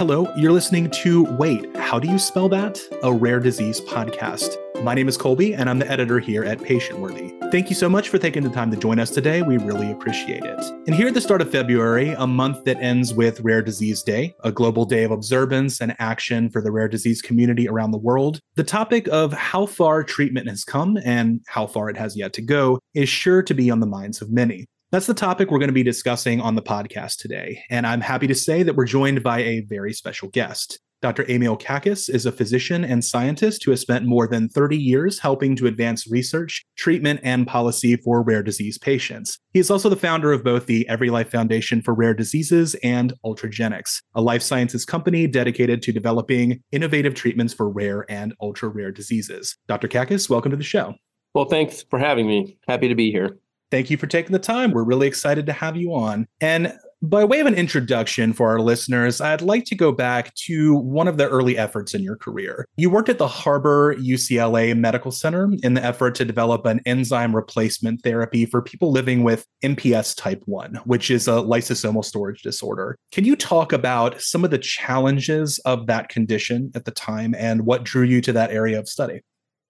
Hello, you're listening to Wait, How Do You Spell That? A Rare Disease podcast. My name is Colby, and I'm the editor here at Patientworthy. Thank you so much for taking the time to join us today. We really appreciate it. And here at the start of February, a month that ends with Rare Disease Day, a global day of observance and action for the rare disease community around the world, the topic of how far treatment has come and how far it has yet to go is sure to be on the minds of many. That's the topic we're going to be discussing on the podcast today. And I'm happy to say that we're joined by a very special guest. Dr. Emil Kakkis is a physician and scientist who has spent more than 30 years helping to advance research, treatment, and policy for rare disease patients. He is also the founder of both the Every Life Foundation for Rare Diseases and Ultragenyx, a life sciences company dedicated to developing innovative treatments for rare and ultra rare diseases. Dr. Kakkis, welcome to the show. Well, thanks for having me. Happy to be here. Thank you for taking the time. We're really excited to have you on. And by way of an introduction for our listeners, I'd like to go back to one of the early efforts in your career. You worked at the Harbor UCLA Medical Center in the effort to develop an enzyme replacement therapy for people living with MPS type 1, which is a lysosomal storage disorder. Can you talk about some of the challenges of that condition at the time and what drew you to that area of study?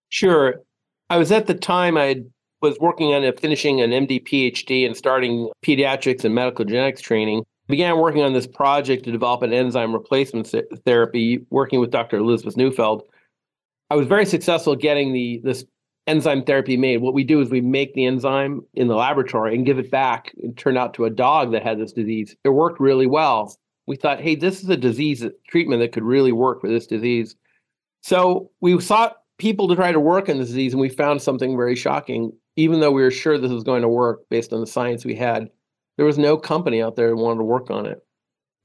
Sure. I was at the time I was working on finishing an MD PhD and starting pediatrics and medical genetics training. I began working on this project to develop an enzyme replacement therapy, working with Dr. Elizabeth Neufeld. I was very successful getting the this enzyme therapy made. What we do is we make the enzyme in the laboratory and give it back. It turned out to a dog that had this disease. It worked really well. We thought, hey, this is a disease treatment that could really work for this disease. So we sought people to try to work on the disease, and we found something very shocking even though we were sure this was going to work based on the science we had, there was no company out there that wanted to work on it.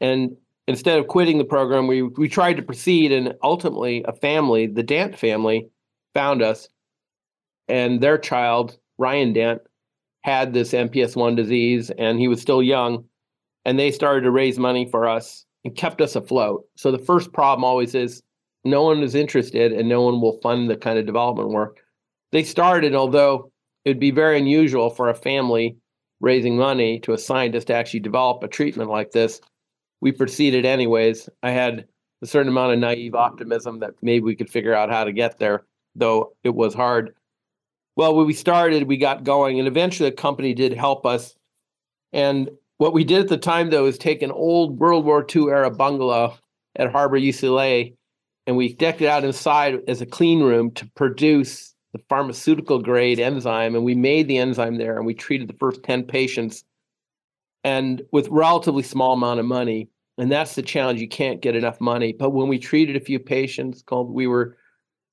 And instead of quitting the program, we we tried to proceed, and ultimately, a family, the Dant family, found us, and their child, Ryan Dant, had this MPS one disease, and he was still young, and they started to raise money for us and kept us afloat. So the first problem always is no one is interested, and no one will fund the kind of development work. They started, although it'd be very unusual for a family raising money to a scientist to actually develop a treatment like this. We proceeded anyways. I had a certain amount of naive optimism that maybe we could figure out how to get there, though it was hard. Well, when we started, we got going, and eventually the company did help us. And what we did at the time, though, is take an old World War II era bungalow at Harbor UCLA, and we decked it out inside as a clean room to produce the pharmaceutical grade enzyme, and we made the enzyme there, and we treated the first 10 patients, and with relatively small amount of money. And that's the challenge. You can't get enough money. But when we treated a few patients, called we were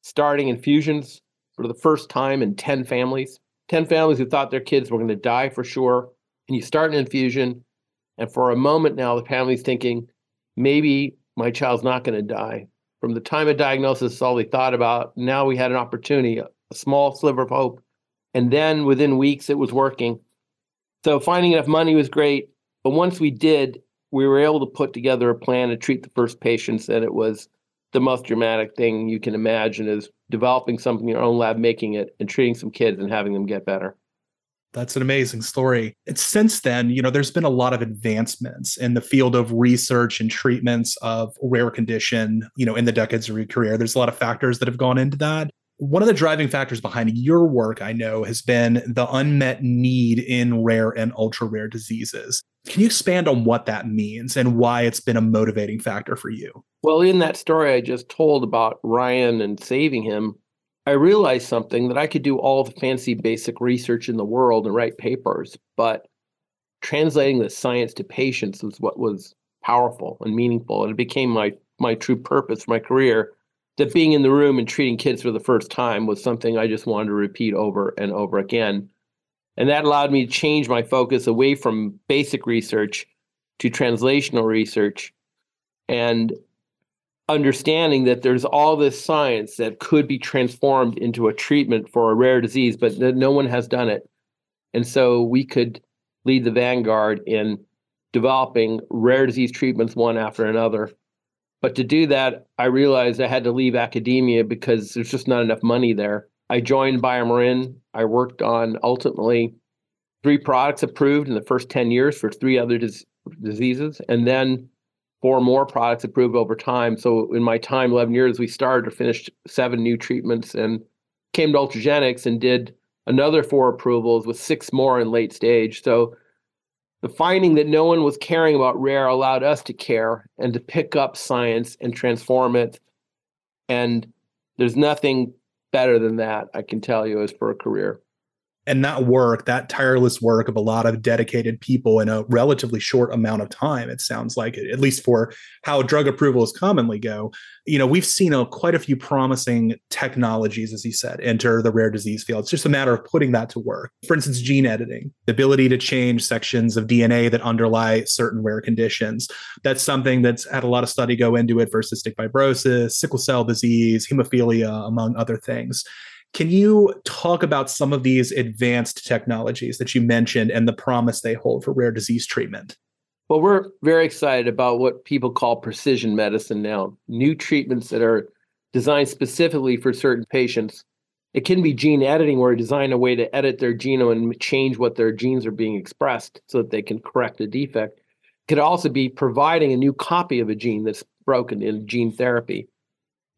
starting infusions for the first time in 10 families, 10 families who thought their kids were going to die for sure. And you start an infusion, and for a moment now, the family's thinking, maybe my child's not going to die. From the time of diagnosis, all they thought about. Now we had an opportunity, a small sliver of hope. And then within weeks, it was working. So finding enough money was great. But once we did, we were able to put together a plan to treat the first patients. And it was the most dramatic thing you can imagine is developing something in your own lab, making it, and treating some kids and having them get better. That's an amazing story. And since then, you know, there's been a lot of advancements in the field of research and treatments of rare condition, you know, in the decades of your career. There's a lot of factors that have gone into that one of the driving factors behind your work, I know, has been the unmet need in rare and ultra rare diseases. Can you expand on what that means and why it's been a motivating factor for you? Well, in that story I just told about Ryan and saving him, I realized something that I could do all the fancy basic research in the world and write papers, but translating the science to patients was what was powerful and meaningful. And it became my my true purpose my career that being in the room and treating kids for the first time was something I just wanted to repeat over and over again. And that allowed me to change my focus away from basic research to translational research and understanding that there's all this science that could be transformed into a treatment for a rare disease, but no one has done it. And so we could lead the vanguard in developing rare disease treatments one after another but to do that, I realized I had to leave academia because there's just not enough money there. I joined BioMarin. I worked on ultimately three products approved in the first 10 years for three other dis- diseases. And then four more products approved over time. So in my time, 11 years, we started or finished seven new treatments and came to Ultragenyx and did another four approvals with six more in late stage. So the finding that no one was caring about rare allowed us to care and to pick up science and transform it. And there's nothing better than that, I can tell you, as for a career and that work that tireless work of a lot of dedicated people in a relatively short amount of time it sounds like at least for how drug approvals commonly go you know we've seen a, quite a few promising technologies as you said enter the rare disease field. It's just a matter of putting that to work. For instance gene editing the ability to change sections of dna that underlie certain rare conditions. That's something that's had a lot of study go into it for cystic fibrosis sickle cell disease hemophilia among other things can you talk about some of these advanced technologies that you mentioned and the promise they hold for rare disease treatment? Well, we're very excited about what people call precision medicine now, new treatments that are designed specifically for certain patients. It can be gene editing, where we design a way to edit their genome and change what their genes are being expressed so that they can correct a defect. It could also be providing a new copy of a gene that's broken in gene therapy.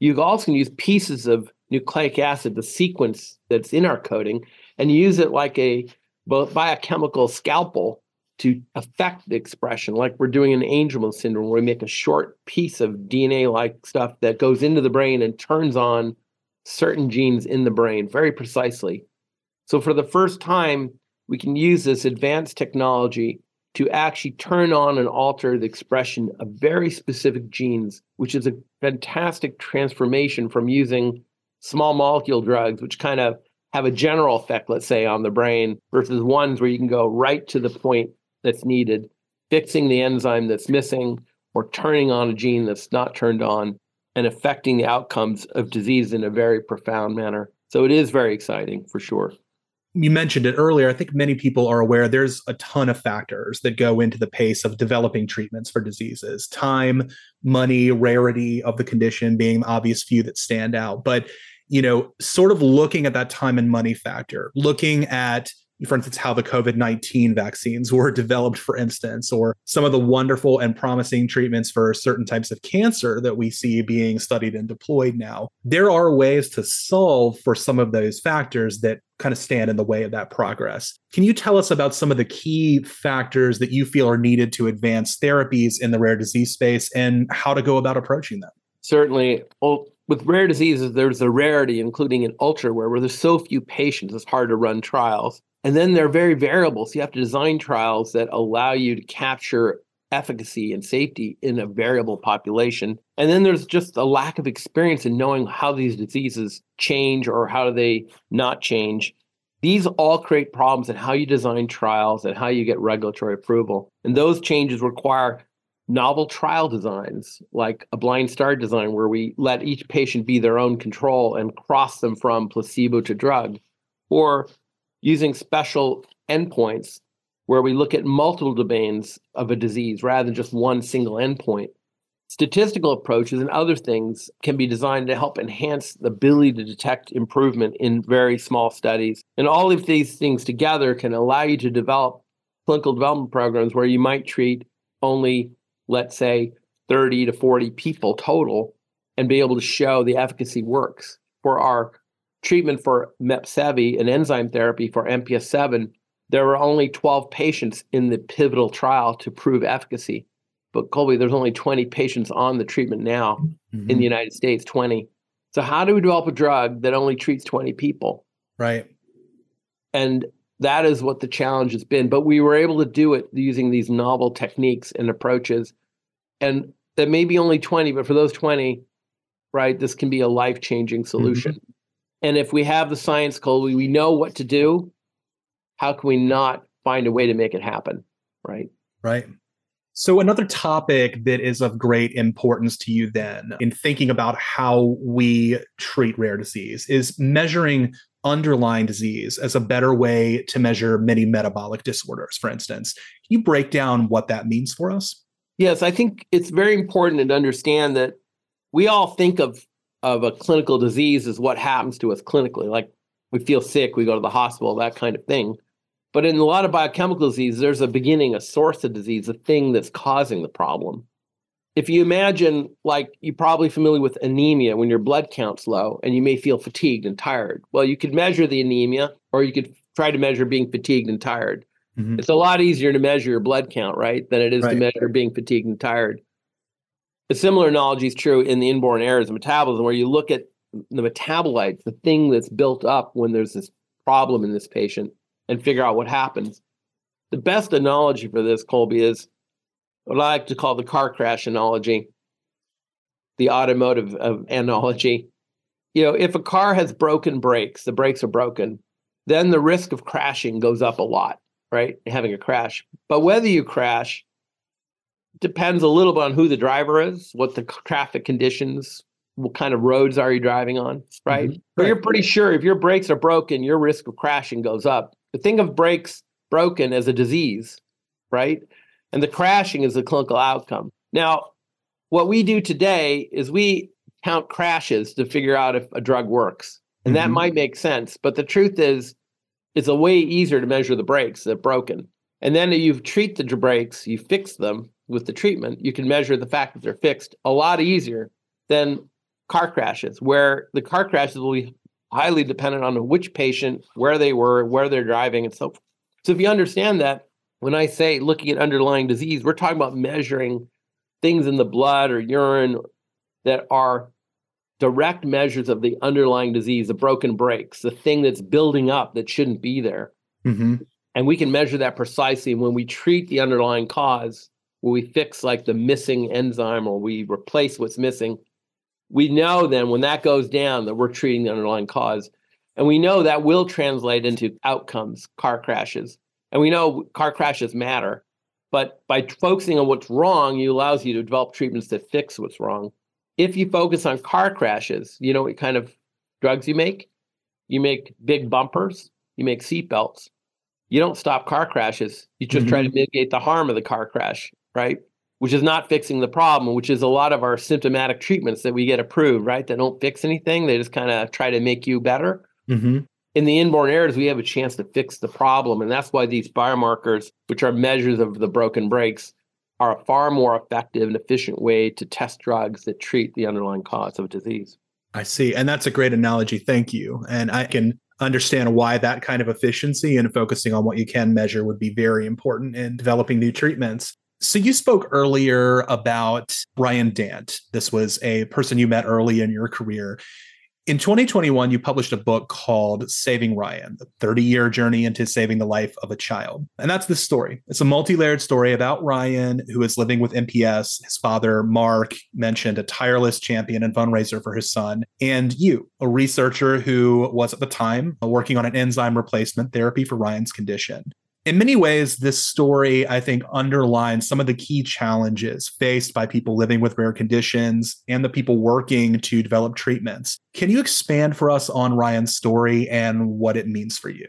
You also can use pieces of nucleic acid, the sequence that's in our coding, and use it like a biochemical scalpel to affect the expression, like we're doing in Angelman syndrome, where we make a short piece of DNA like stuff that goes into the brain and turns on certain genes in the brain very precisely. So, for the first time, we can use this advanced technology to actually turn on and alter the expression of very specific genes, which is a fantastic transformation from using small molecule drugs, which kind of have a general effect, let's say, on the brain, versus ones where you can go right to the point that's needed, fixing the enzyme that's missing or turning on a gene that's not turned on and affecting the outcomes of disease in a very profound manner. So it is very exciting for sure. You mentioned it earlier. I think many people are aware there's a ton of factors that go into the pace of developing treatments for diseases time, money, rarity of the condition being obvious few that stand out. But you know, sort of looking at that time and money factor, looking at, for instance, how the COVID 19 vaccines were developed, for instance, or some of the wonderful and promising treatments for certain types of cancer that we see being studied and deployed now. There are ways to solve for some of those factors that kind of stand in the way of that progress. Can you tell us about some of the key factors that you feel are needed to advance therapies in the rare disease space and how to go about approaching them? Certainly. Well, with rare diseases, there's a rarity, including in ultra rare, where there's so few patients, it's hard to run trials. And then they're very variable. So you have to design trials that allow you to capture efficacy and safety in a variable population. And then there's just a lack of experience in knowing how these diseases change or how do they not change. These all create problems in how you design trials and how you get regulatory approval. And those changes require novel trial designs, like a blind start design, where we let each patient be their own control and cross them from placebo to drug, or using special endpoints where we look at multiple domains of a disease rather than just one single endpoint. Statistical approaches and other things can be designed to help enhance the ability to detect improvement in very small studies. And all of these things together can allow you to develop clinical development programs where you might treat only let's say 30 to 40 people total and be able to show the efficacy works. For our treatment for Mepsevii, an enzyme therapy for MPS 7, there were only 12 patients in the pivotal trial to prove efficacy. But Colby, there's only 20 patients on the treatment now mm-hmm. in the United States, 20. So how do we develop a drug that only treats 20 people? Right. And that is what the challenge has been. But we were able to do it using these novel techniques and approaches. And that may be only 20, but for those 20, right, this can be a life changing solution. Mm-hmm. And if we have the science code, we, we know what to do. How can we not find a way to make it happen? Right. Right. So, another topic that is of great importance to you then in thinking about how we treat rare disease is measuring underlying disease as a better way to measure many metabolic disorders, for instance. Can you break down what that means for us? Yes, I think it's very important to understand that we all think of of a clinical disease as what happens to us clinically, like we feel sick, we go to the hospital, that kind of thing. But in a lot of biochemical diseases, there's a beginning, a source of disease, a thing that's causing the problem. If you imagine like you're probably familiar with anemia when your blood count's low and you may feel fatigued and tired. Well, you could measure the anemia or you could try to measure being fatigued and tired. Mm-hmm. It's a lot easier to measure your blood count, right, than it is right. to measure being fatigued and tired. A similar analogy is true in the inborn errors of metabolism, where you look at the metabolites, the thing that's built up when there's this problem in this patient, and figure out what happens. The best analogy for this, Colby, is what I like to call the car crash analogy, the automotive analogy. You know, if a car has broken brakes, the brakes are broken, then the risk of crashing goes up a lot, right? Having a crash. But whether you crash depends a little bit on who the driver is, what the traffic conditions, what kind of roads are you driving on, right? Mm-hmm. But you're pretty sure if your brakes are broken, your risk of crashing goes up. But think of brakes broken as a disease, right? And the crashing is the clinical outcome. Now, what we do today is we count crashes to figure out if a drug works. And mm-hmm. that might make sense. But the truth is, it's a way easier to measure the brakes that are broken. And then you treat the brakes, you fix them with the treatment, you can measure the fact that they're fixed a lot easier than car crashes, where the car crashes will be highly dependent on which patient, where they were, where they're driving, and so forth. So if you understand that, when I say looking at underlying disease, we're talking about measuring things in the blood or urine that are direct measures of the underlying disease, the broken brakes, the thing that's building up that shouldn't be there. Mm-hmm. And we can measure that precisely And when we treat the underlying cause, when we fix like the missing enzyme or we replace what's missing. We know then when that goes down that we're treating the underlying cause. And we know that will translate into outcomes, car crashes. And we know car crashes matter. But by focusing on what's wrong, it allows you to develop treatments that fix what's wrong if you focus on car crashes, you know what kind of drugs you make? You make big bumpers, you make seatbelts. You don't stop car crashes. You just mm-hmm. try to mm-hmm. mitigate the harm of the car crash, right? Which is not fixing the problem, which is a lot of our symptomatic treatments that we get approved, right? That don't fix anything. They just kind of try to make you better. Mm-hmm. In the inborn errors, we have a chance to fix the problem. And that's why these biomarkers, which are measures of the broken brakes, are a far more effective and efficient way to test drugs that treat the underlying cause of a disease. I see. And that's a great analogy. Thank you. And I can understand why that kind of efficiency and focusing on what you can measure would be very important in developing new treatments. So you spoke earlier about Ryan Dant. This was a person you met early in your career. In 2021, you published a book called Saving Ryan, the 30 year journey into saving the life of a child. And that's the story. It's a multi layered story about Ryan, who is living with MPS. His father, Mark, mentioned a tireless champion and fundraiser for his son, and you, a researcher who was at the time working on an enzyme replacement therapy for Ryan's condition in many ways, this story, I think, underlines some of the key challenges faced by people living with rare conditions and the people working to develop treatments. Can you expand for us on Ryan's story and what it means for you?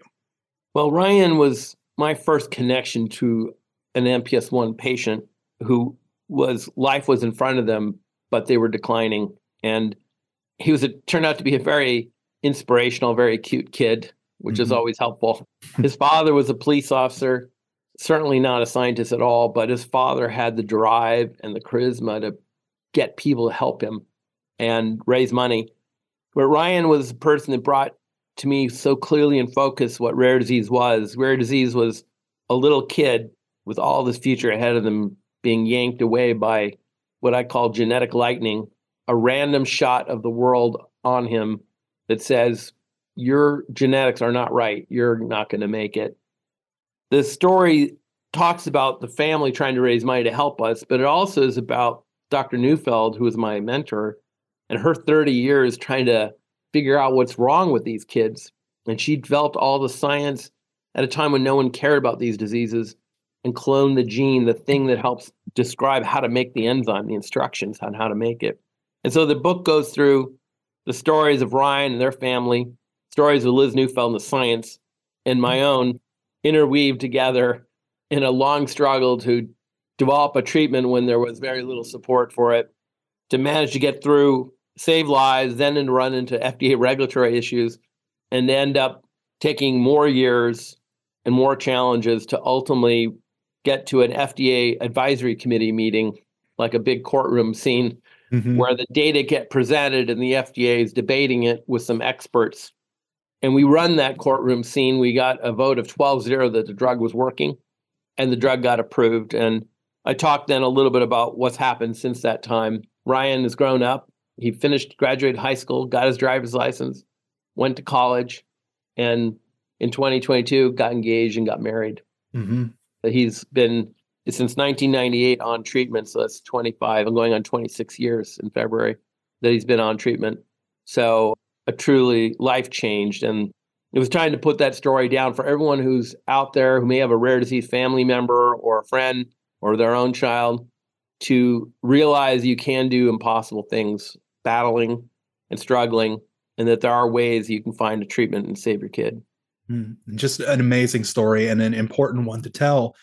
Well, Ryan was my first connection to an MPS 1 patient who was life was in front of them, but they were declining. And he was, it turned out to be a very inspirational, very cute kid which mm-hmm. is always helpful. His father was a police officer, certainly not a scientist at all, but his father had the drive and the charisma to get people to help him and raise money. But Ryan was the person that brought to me so clearly in focus what rare disease was. Rare disease was a little kid with all this future ahead of them being yanked away by what I call genetic lightning, a random shot of the world on him that says, your genetics are not right. You're not going to make it. The story talks about the family trying to raise money to help us, but it also is about Dr. Neufeld, who was my mentor, and her 30 years trying to figure out what's wrong with these kids. And she developed all the science at a time when no one cared about these diseases and cloned the gene, the thing that helps describe how to make the enzyme, the instructions on how to make it. And so the book goes through the stories of Ryan and their family, stories of Liz Neufeld and the science and my own interweave together in a long struggle to develop a treatment when there was very little support for it, to manage to get through, save lives, then and run into FDA regulatory issues, and end up taking more years and more challenges to ultimately get to an FDA advisory committee meeting like a big courtroom scene mm-hmm. where the data get presented and the FDA is debating it with some experts. And we run that courtroom scene. We got a vote of 12 0 that the drug was working and the drug got approved. And I talked then a little bit about what's happened since that time. Ryan has grown up. He finished, graduated high school, got his driver's license, went to college, and in 2022 got engaged and got married. Mm-hmm. He's been since 1998 on treatment, so that's 25. I'm going on 26 years in February that he's been on treatment. So a truly life changed, and it was trying to put that story down for everyone who's out there who may have a rare disease family member or a friend or their own child to realize you can do impossible things, battling and struggling, and that there are ways you can find a treatment and save your kid. Mm, just an amazing story and an important one to tell.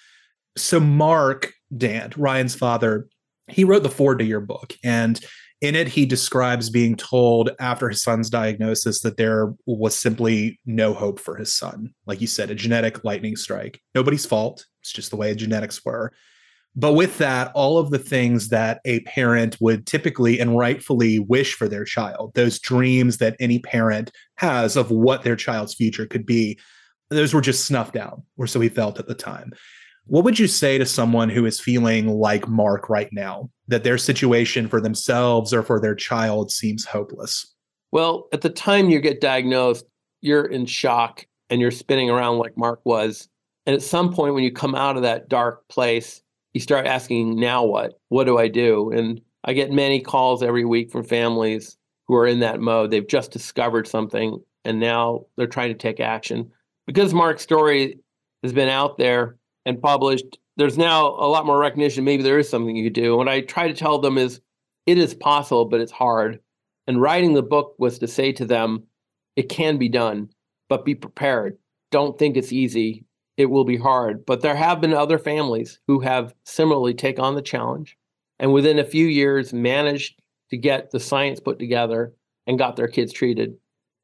So, Mark Dant, Ryan's father, he wrote the foreword to your book. And in it, he describes being told after his son's diagnosis that there was simply no hope for his son. Like you said, a genetic lightning strike. Nobody's fault. It's just the way genetics were. But with that, all of the things that a parent would typically and rightfully wish for their child, those dreams that any parent has of what their child's future could be, those were just snuffed out, or so he felt at the time. What would you say to someone who is feeling like Mark right now, that their situation for themselves or for their child seems hopeless? Well, at the time you get diagnosed, you're in shock and you're spinning around like Mark was. And at some point, when you come out of that dark place, you start asking, now what? What do I do? And I get many calls every week from families who are in that mode. They've just discovered something and now they're trying to take action. Because Mark's story has been out there and published, there's now a lot more recognition. Maybe there is something you could do. And what I try to tell them is it is possible, but it's hard. And writing the book was to say to them, it can be done, but be prepared. Don't think it's easy it will be hard. But there have been other families who have similarly take on the challenge and within a few years managed to get the science put together and got their kids treated.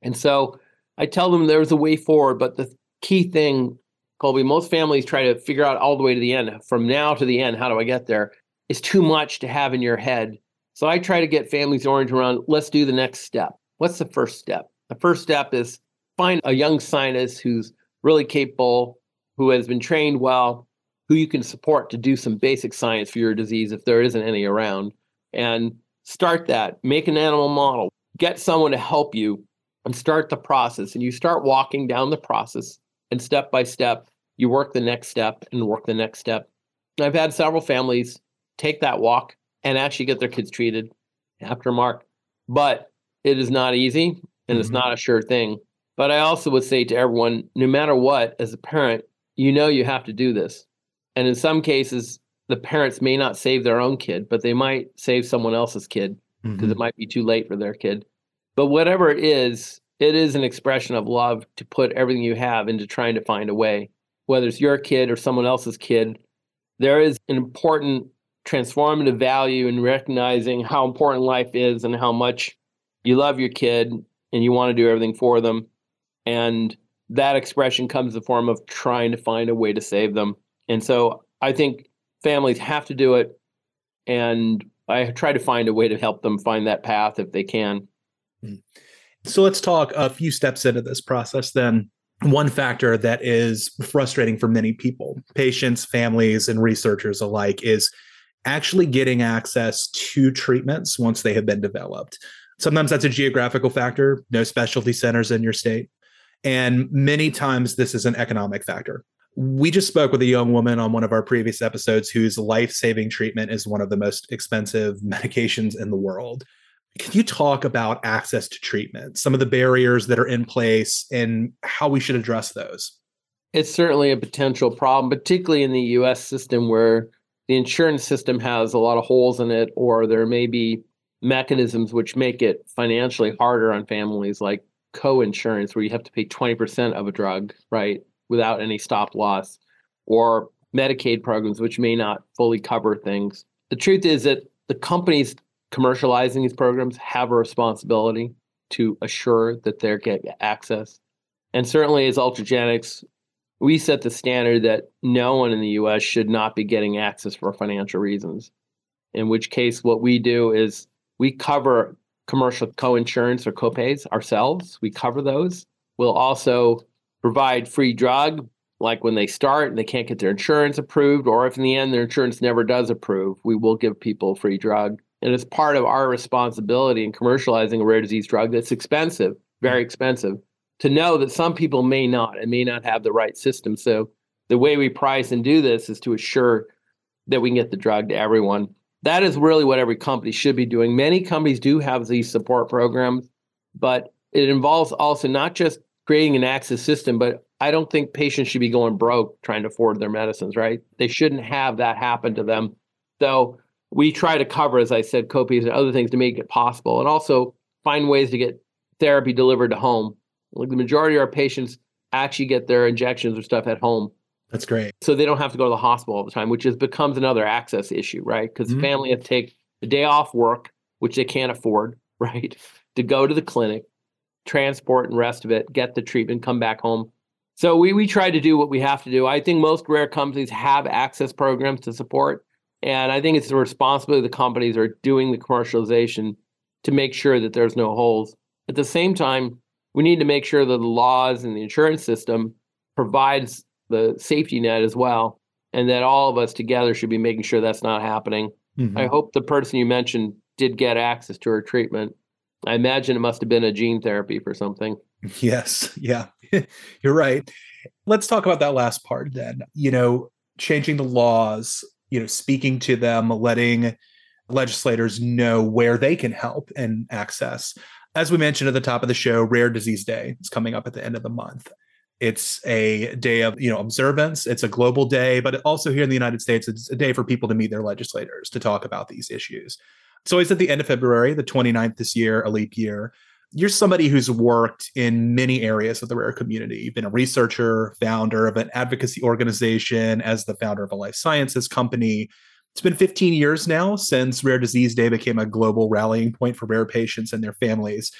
And so I tell them there's a way forward, but the key thing, Colby, most families try to figure out all the way to the end. From now to the end, how do I get there? Is too much to have in your head. So I try to get families oriented around let's do the next step. What's the first step? The first step is find a young scientist who's really capable who has been trained well, who you can support to do some basic science for your disease if there isn't any around, and start that. Make an animal model, get someone to help you, and start the process. And you start walking down the process, and step by step, you work the next step and work the next step. And I've had several families take that walk and actually get their kids treated after Mark, but it is not easy and mm-hmm. it's not a sure thing. But I also would say to everyone, no matter what, as a parent, you know you have to do this. And in some cases, the parents may not save their own kid, but they might save someone else's kid because mm-hmm. it might be too late for their kid. But whatever it is, it is an expression of love to put everything you have into trying to find a way, whether it's your kid or someone else's kid. There is an important transformative value in recognizing how important life is and how much you love your kid and you want to do everything for them. And that expression comes in the form of trying to find a way to save them. And so I think families have to do it. And I try to find a way to help them find that path if they can. Hmm. So let's talk a few steps into this process then. One factor that is frustrating for many people, patients, families, and researchers alike, is actually getting access to treatments once they have been developed. Sometimes that's a geographical factor, no specialty centers in your state. And many times this is an economic factor. We just spoke with a young woman on one of our previous episodes whose life saving treatment is one of the most expensive medications in the world. Can you talk about access to treatment, some of the barriers that are in place, and how we should address those? It's certainly a potential problem, particularly in the US system where the insurance system has a lot of holes in it, or there may be mechanisms which make it financially harder on families, like co-insurance where you have to pay 20% of a drug, right, without any stop loss, or Medicaid programs which may not fully cover things. The truth is that the companies commercializing these programs have a responsibility to assure that they get access. And certainly as Ultragenyx, we set the standard that no one in the US should not be getting access for financial reasons. In which case, what we do is we cover commercial co-insurance or copays ourselves. We cover those. We'll also provide free drug, like when they start and they can't get their insurance approved, or if in the end their insurance never does approve, we will give people free drug. And it's part of our responsibility in commercializing a rare disease drug that's expensive, very expensive, to know that some people may not and may not have the right system. So the way we price and do this is to assure that we can get the drug to everyone. That is really what every company should be doing. Many companies do have these support programs, but it involves also not just creating an access system, but I don't think patients should be going broke trying to afford their medicines, right? They shouldn't have that happen to them. So we try to cover, as I said, copays and other things to make it possible and also find ways to get therapy delivered to home. Like the majority of our patients actually get their injections or stuff at home. That's great. So they don't have to go to the hospital all the time, which is becomes another access issue, right? Because mm-hmm. family have to take a day off work, which they can't afford, right? To go to the clinic, transport and rest of it, get the treatment, come back home. So we we try to do what we have to do. I think most rare companies have access programs to support. And I think it's the responsibility of the companies are doing the commercialization to make sure that there's no holes. At the same time, we need to make sure that the laws and the insurance system provides the safety net as well, and that all of us together should be making sure that's not happening. Mm-hmm. I hope the person you mentioned did get access to her treatment. I imagine it must have been a gene therapy for something. Yes, yeah, you're right. Let's talk about that last part then. You know, changing the laws, you know, speaking to them, letting legislators know where they can help and access. As we mentioned at the top of the show, Rare Disease Day is coming up at the end of the month. It's a day of, you know, observance. It's a global day, but also here in the United States, it's a day for people to meet their legislators to talk about these issues. It's at the end of February, the 29th this year, a leap year. You're somebody who's worked in many areas of the rare community. You've been a researcher, founder of an advocacy organization, as the founder of a life sciences company. It's been 15 years now since Rare Disease Day became a global rallying point for rare patients and their families.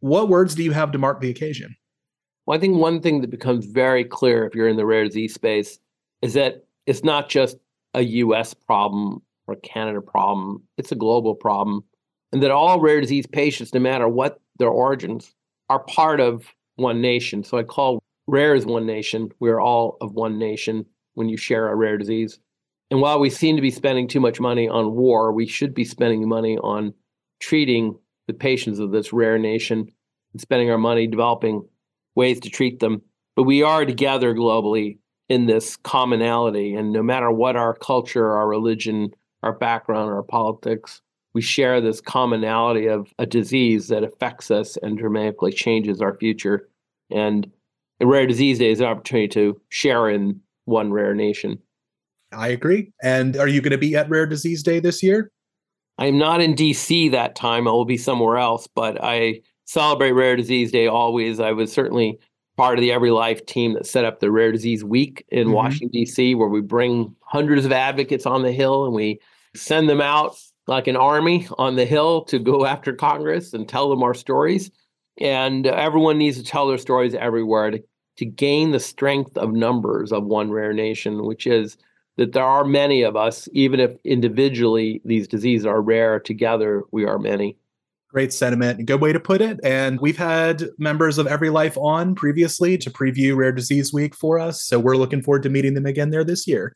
What words do you have to mark the occasion? Well, I think one thing that becomes very clear if you're in the rare disease space is that it's not just a US problem or a Canada problem, it's a global problem. And that all rare disease patients, no matter what their origins, are part of one nation. So I call rare as one nation. We're all of one nation when you share a rare disease. And while we seem to be spending too much money on war, we should be spending money on treating the patients of this rare nation and spending our money developing ways to treat them. But we are together globally in this commonality. And no matter what our culture, our religion, our background, our politics, we share this commonality of a disease that affects us and dramatically changes our future. And a rare disease day is an opportunity to share in one rare nation. I agree. And are you going to be at Rare Disease Day this year? I'm not in DC that time. I will be somewhere else, but I celebrate Rare Disease Day always. I was certainly part of the Every Life team that set up the Rare Disease Week in mm-hmm. Washington, D.C., where we bring hundreds of advocates on the Hill and we send them out like an army on the Hill to go after Congress and tell them our stories. And everyone needs to tell their stories everywhere to, to gain the strength of numbers of one rare nation, which is that there are many of us, even if individually these diseases are rare, together we are many. Great sentiment. Good way to put it. And we've had members of Every Life on previously to preview Rare Disease Week for us. So we're looking forward to meeting them again there this year.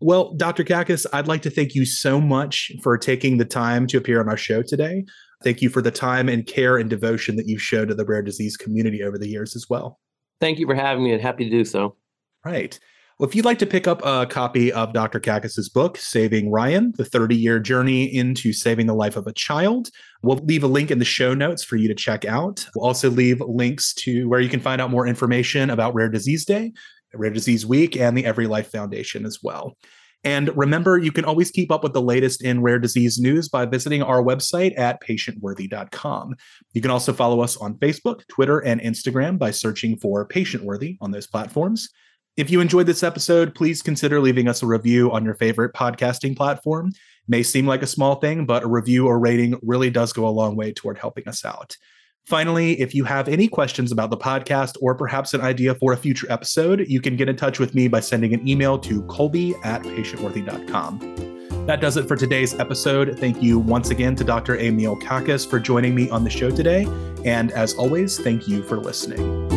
Well, Dr. Kakkis, I'd like to thank you so much for taking the time to appear on our show today. Thank you for the time and care and devotion that you've showed to the rare disease community over the years as well. Thank you for having me and happy to do so. Right. Well, if you'd like to pick up a copy of Dr. Kakkis's book, Saving Ryan, the 30 year journey into saving the life of a child, we'll leave a link in the show notes for you to check out. We'll also leave links to where you can find out more information about Rare Disease Day, Rare Disease Week, and the Every Life Foundation as well. And remember, you can always keep up with the latest in rare disease news by visiting our website at patientworthy.com. You can also follow us on Facebook, Twitter, and Instagram by searching for Patientworthy on those platforms. If you enjoyed this episode, please consider leaving us a review on your favorite podcasting platform. may seem like a small thing, but a review or rating really does go a long way toward helping us out. Finally, if you have any questions about the podcast or perhaps an idea for a future episode, you can get in touch with me by sending an email to colby at patientworthy.com. That does it for today's episode. Thank you once again to Dr. Emil Kakkis for joining me on the show today. And as always, thank you for listening.